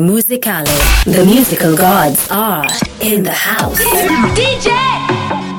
Musicale. The musical gods are in the house. DJ!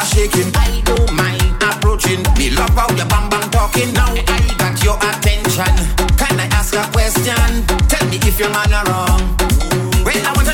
are shaking. I don't mind approaching. Me love how you bam bam talking. Now I got your attention. Can I ask a question? Tell me if your man are wrong. Well, I want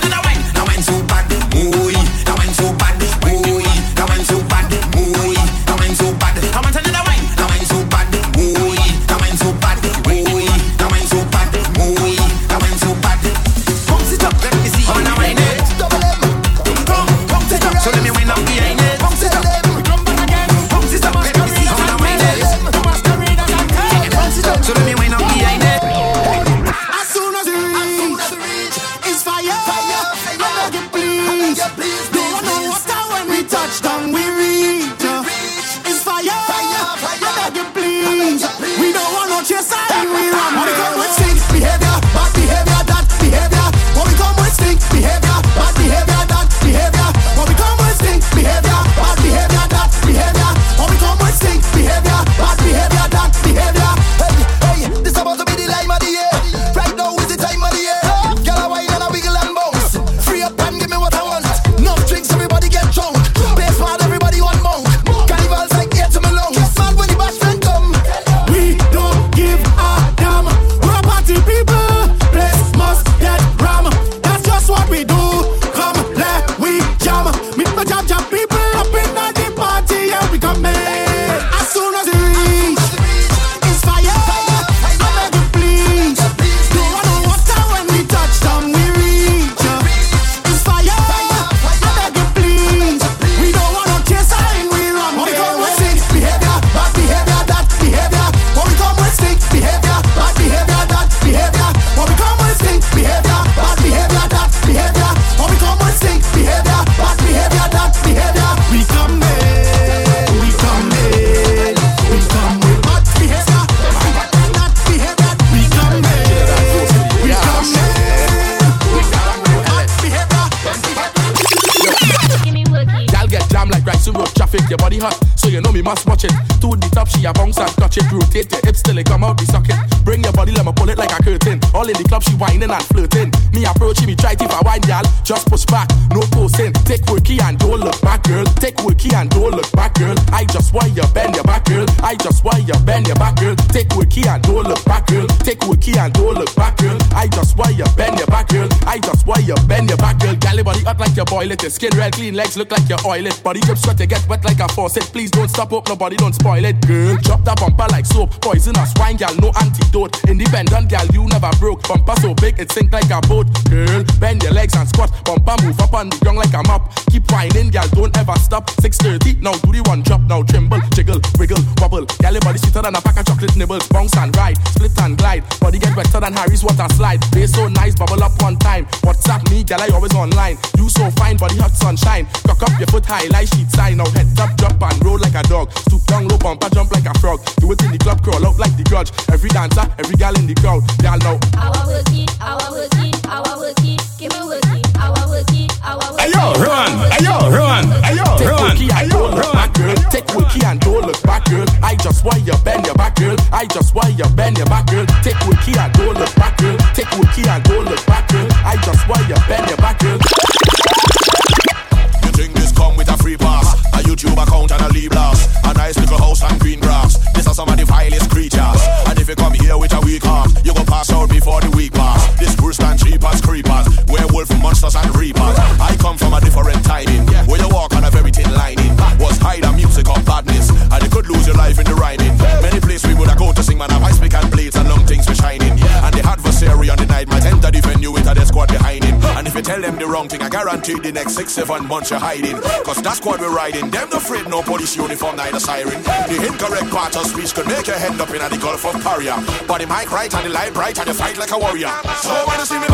it. Your skin red, clean legs look like you oil it. Body drip sweat, you get wet like a faucet. Please don't stop up, nobody don't spoil it, girl. Drop that bumper like soap. Poisonous wine, gal, no antidote. Independent gal, you never broke. Bumper so big it sink like a boat, girl. Bend your legs and squat. Bumper move up on the ground like a mop. Keep whining, gal, don't ever stop. 6:30 now, do the one drop now. Tremble, jiggle, wiggle, wobble. Gal, your body sweeter than a pack of chocolate nibbles. Bounce and ride, split and glide. Body get wetter than Harry's water slide. Face so nice, bubble up one time. What's up, me, gal? I always online. You so fine, body hot sunshine. Cock up your foot high, like sheet sign. Now head up, drop and roll like a dog. Stoop down, low bumper, jump like a frog. Do it in the club, crawl out like the grudge. Every dancer, every gal in the crowd, y'all know. Our working, our working, our working, give me working, our working, our working. Ayo, run! Ayo, run! Ayo, Take run! Wookie and Ayo, don't look back, run! girl. Take Wookie and don't look back, girl. I just want you bend your back, girl. I just want you bend your back, girl. Take Wookie and don't look back, girl. Take Wookie and don't look back, girl. I just want you bend your back, girl. You think this come with a free pass? YouTube account and a leave blast. A nice little house and green grass. This are some of the vilest creatures. And if you come here with a weak heart, you go pass out before the week pass. This worse than cheapers, creepers, werewolf monsters and reapers. I come from a different timing, where you walk on a very thin lining. Was hide a music of badness, and you could lose your life in the rhyming. Many places we would have go to sing, man, have I speak and blades and long things were shining. The adversary on the night might enter defend you with a squad behind him. And if you tell them the wrong thing, I guarantee the next six, seven months you're hiding. Cause that squad we're riding, them no afraid no police uniform, neither siren. The incorrect part of speech could make your head up in the Gulf of Paria. But the mic right and the light bright and you fight like a warrior. So when you see me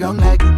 like. Like.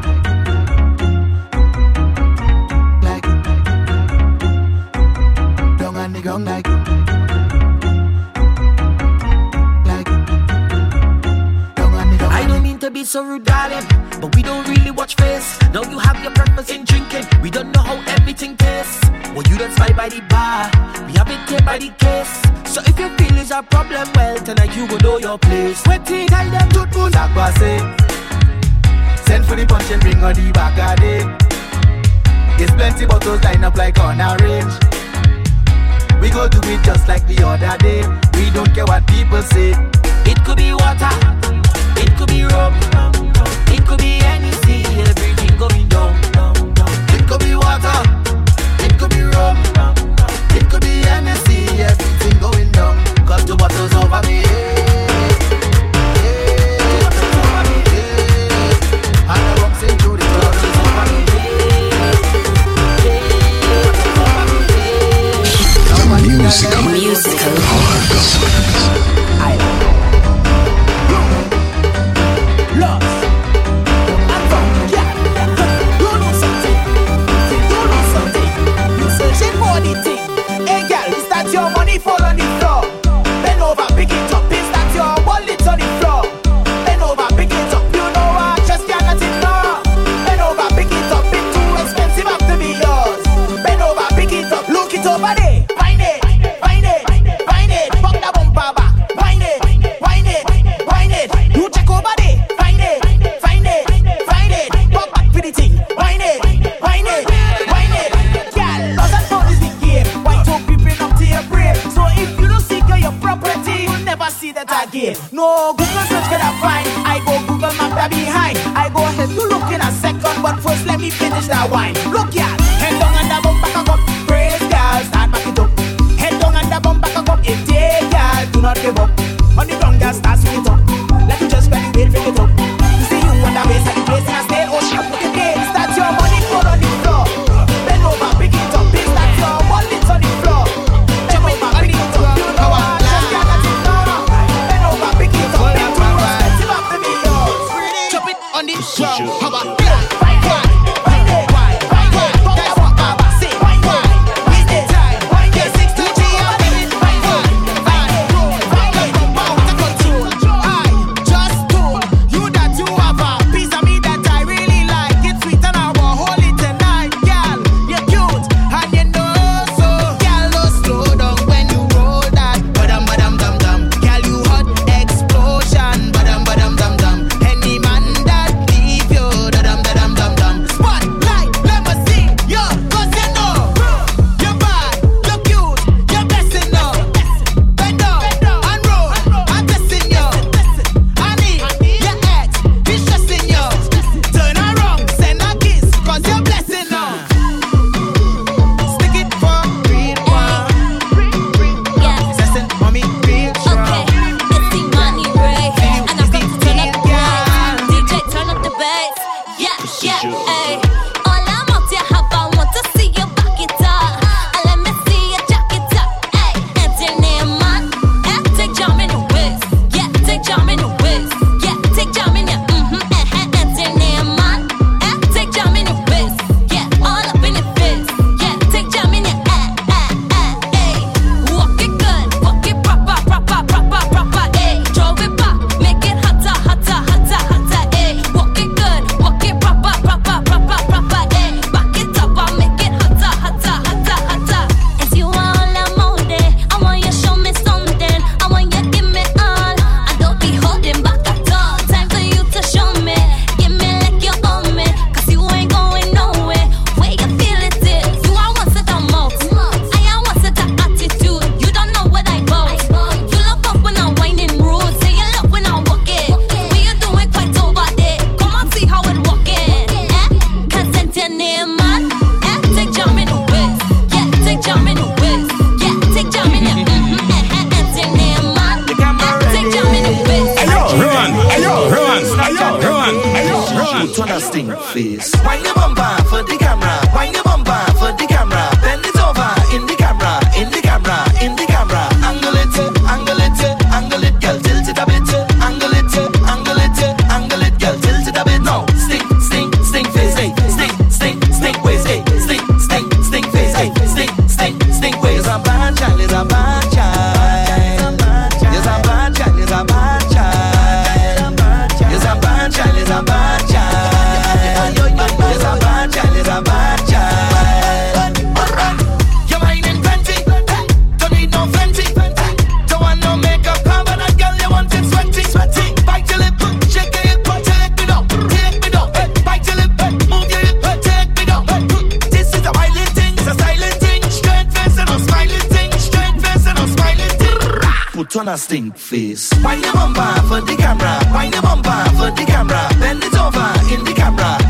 Musical, Musical. on a stink face. Wind your bumper for the camera, wind your bumper for the camera, bend it over in the camera.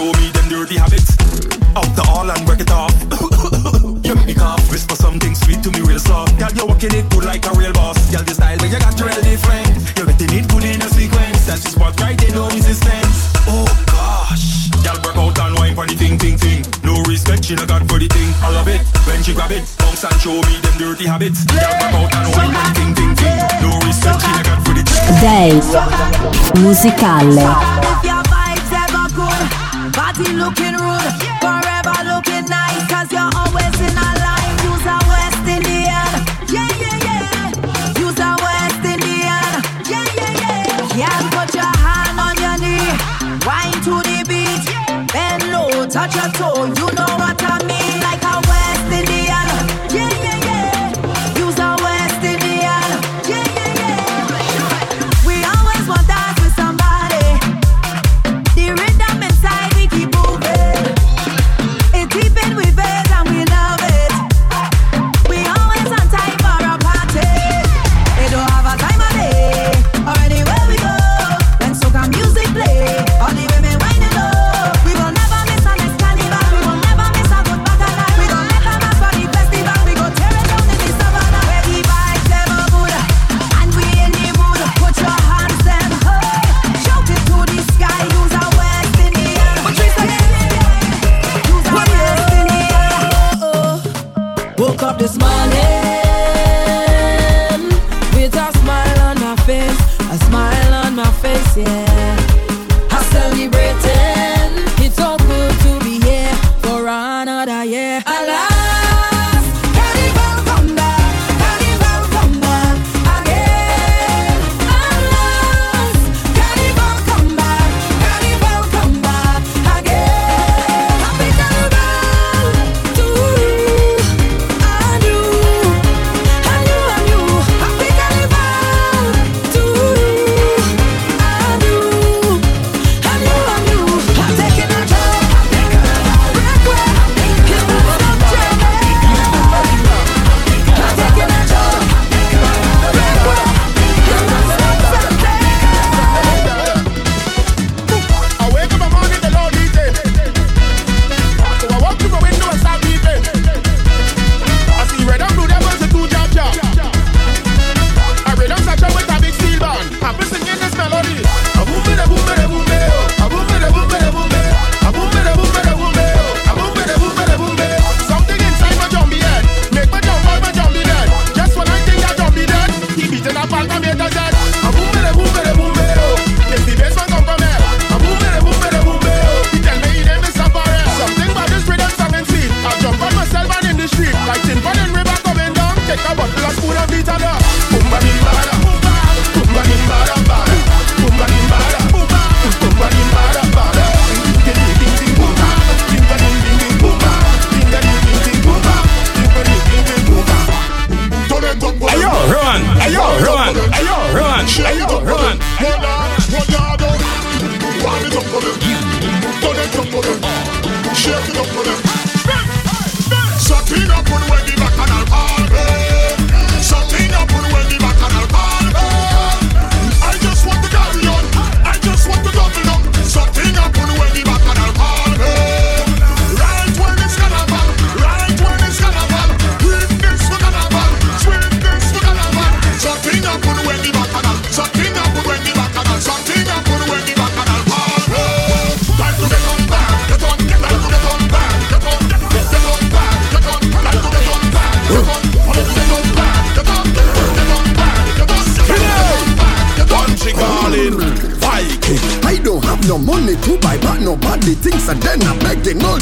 show me them dirty habits. Out the all and break it off. you make me cough. Whisper something sweet to me real soft. You're working it good like a real boss. This style you got real different. You bet they need good in a sequence. That's just what right, they no resistance. Oh gosh. Out and wine for the thing, thing, thing. No respect, she got for the thing. I love it when she grab it. Bounce and show me them dirty habits. Out and wine for the thing, thing, thing. No respect, she got for the thing. Musicale.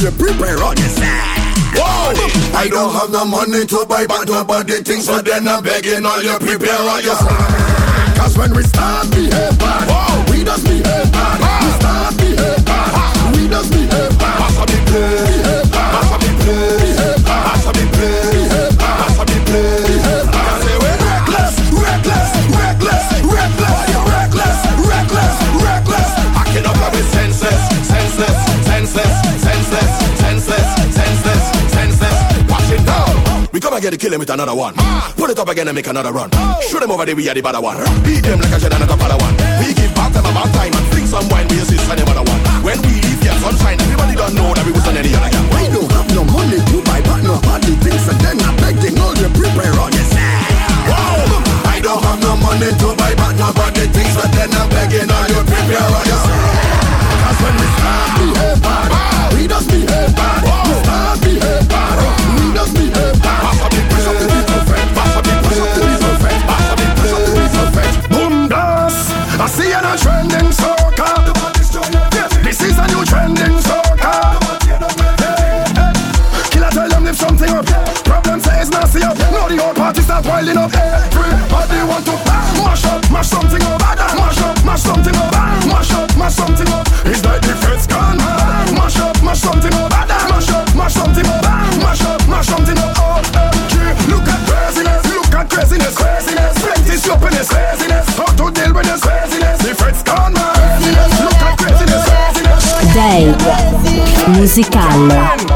you prepare on your side. Whoa. I don't have no money to buy but nobody things, so then I'm begging all you prepare on your Cause when we start behave bad Whoa. We just behave bad ah. We start behave bad ah. We just behave bad Pass up the play Behave bad Pass up the play Behave bad Pass up the play We come again to kill him with another one. Ah! Pull it up again and make another run. Oh! Shoot him over there we are the better one. Beat them like I said another better one. We give back them about time and drink some wine. We assist and another one. Ah! When we leave, here sunshine. Everybody don't know that we was on any other gang. I don't have no money to buy but no party things and then I beg them all the prepare on this. Wow. I don't have no money to buy but no party things but then I'm begging all your prepare on this. Musical.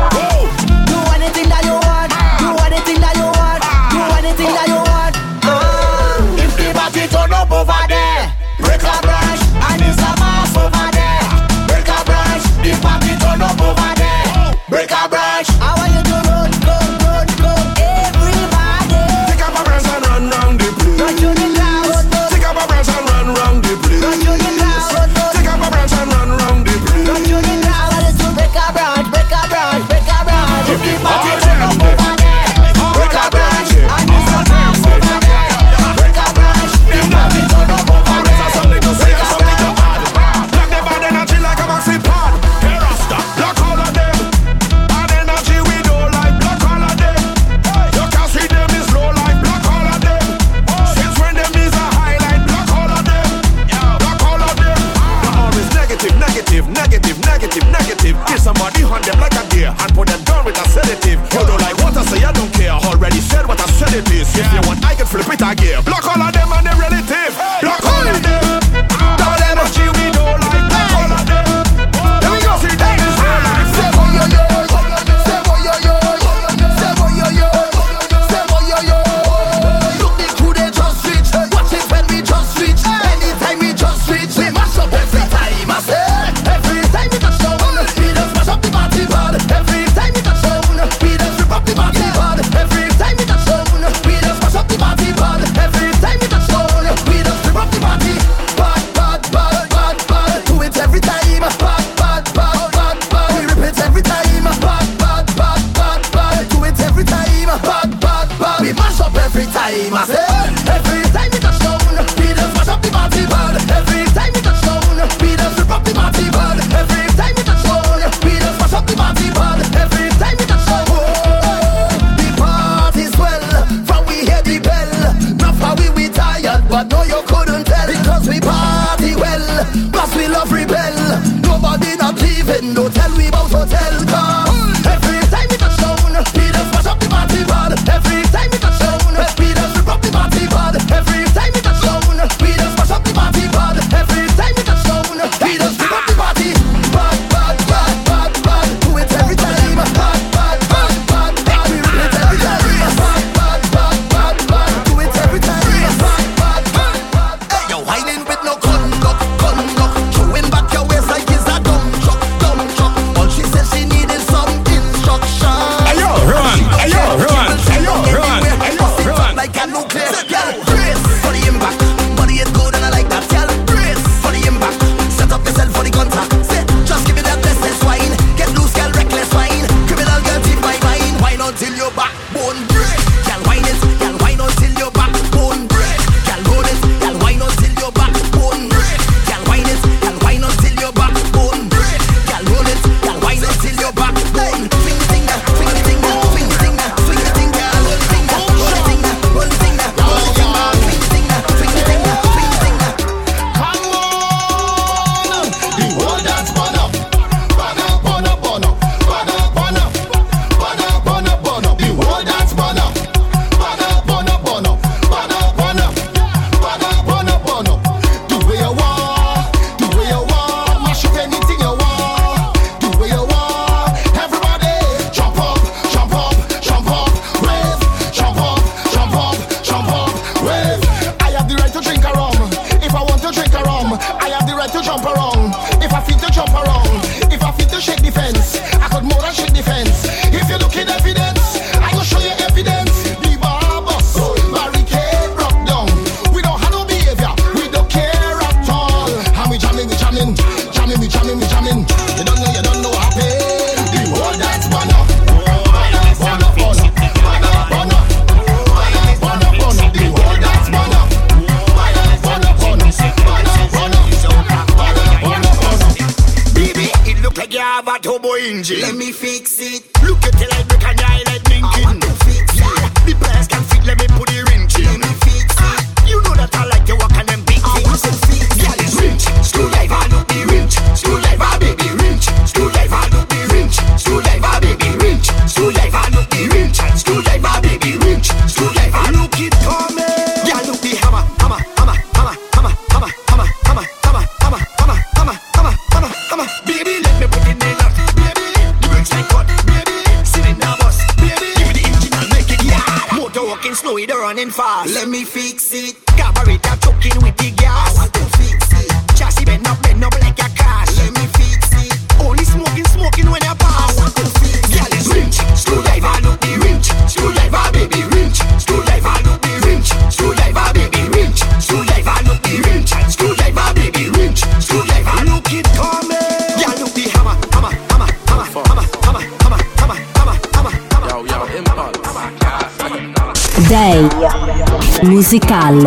musicale.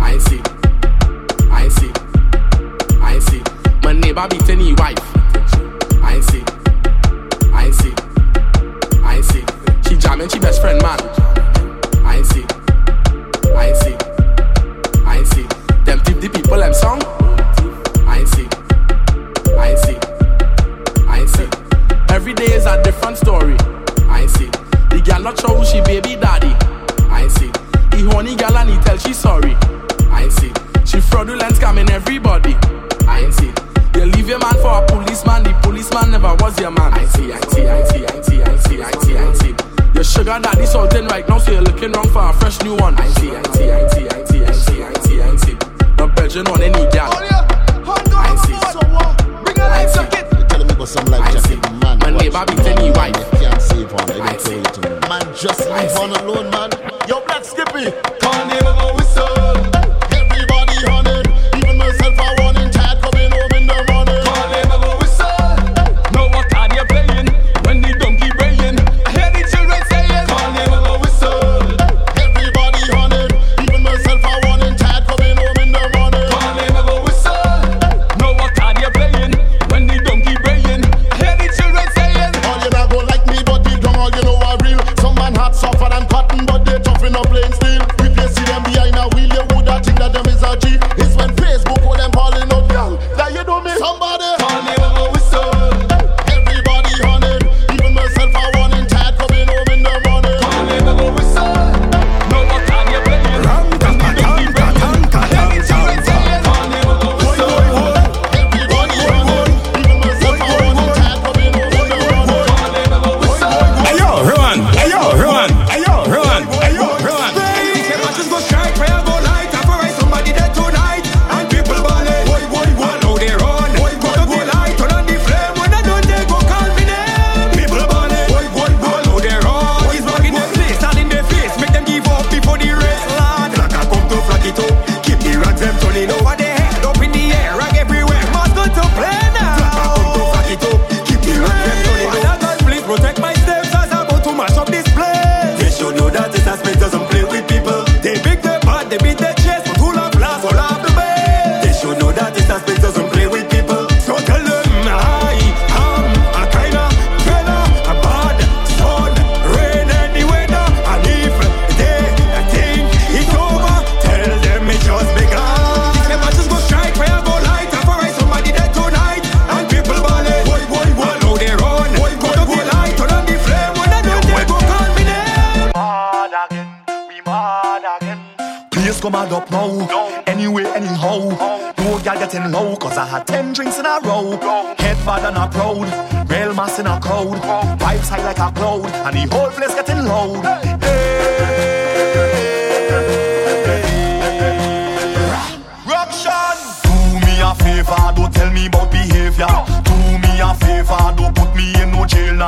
I see. I see. I see. My neighbor beat any wife. or was your man? I see, I see, I see, I see, I see, I see, I see. Your sugar daddy salting right now, so you're looking wrong for a fresh new one. I see, I see, I see, I see, I see, I see, I see. No Belgian on any gal. Oh, I see. So what? Bring a life jacket. You telling me about some life jacket, man. My neighbor be telling you. Can't save one. I tell you. Man, just leave one alone, man. Yo, Black Skippy. Call neighbor, go whistle.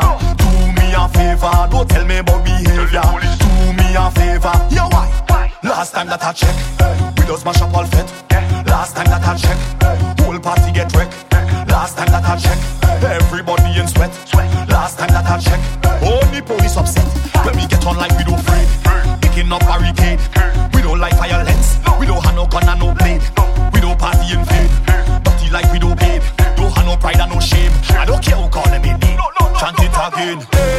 Do me a favor, don't tell me about behavior. Do me a favor, yeah, why? Last time that I check, we just mash up all fit. Last time that I check, whole party get wrecked. Last time that I check. again. Hey.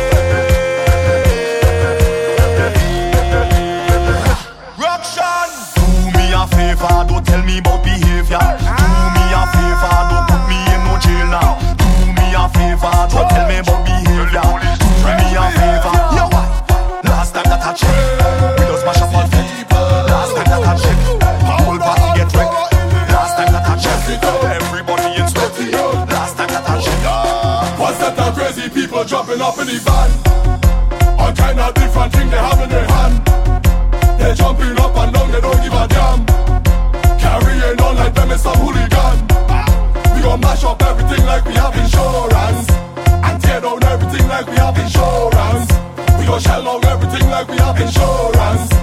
we insurance.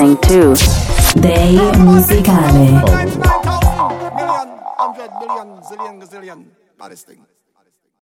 listening to Musicale. Oh. Million, hundred, million, zillion, gazillion,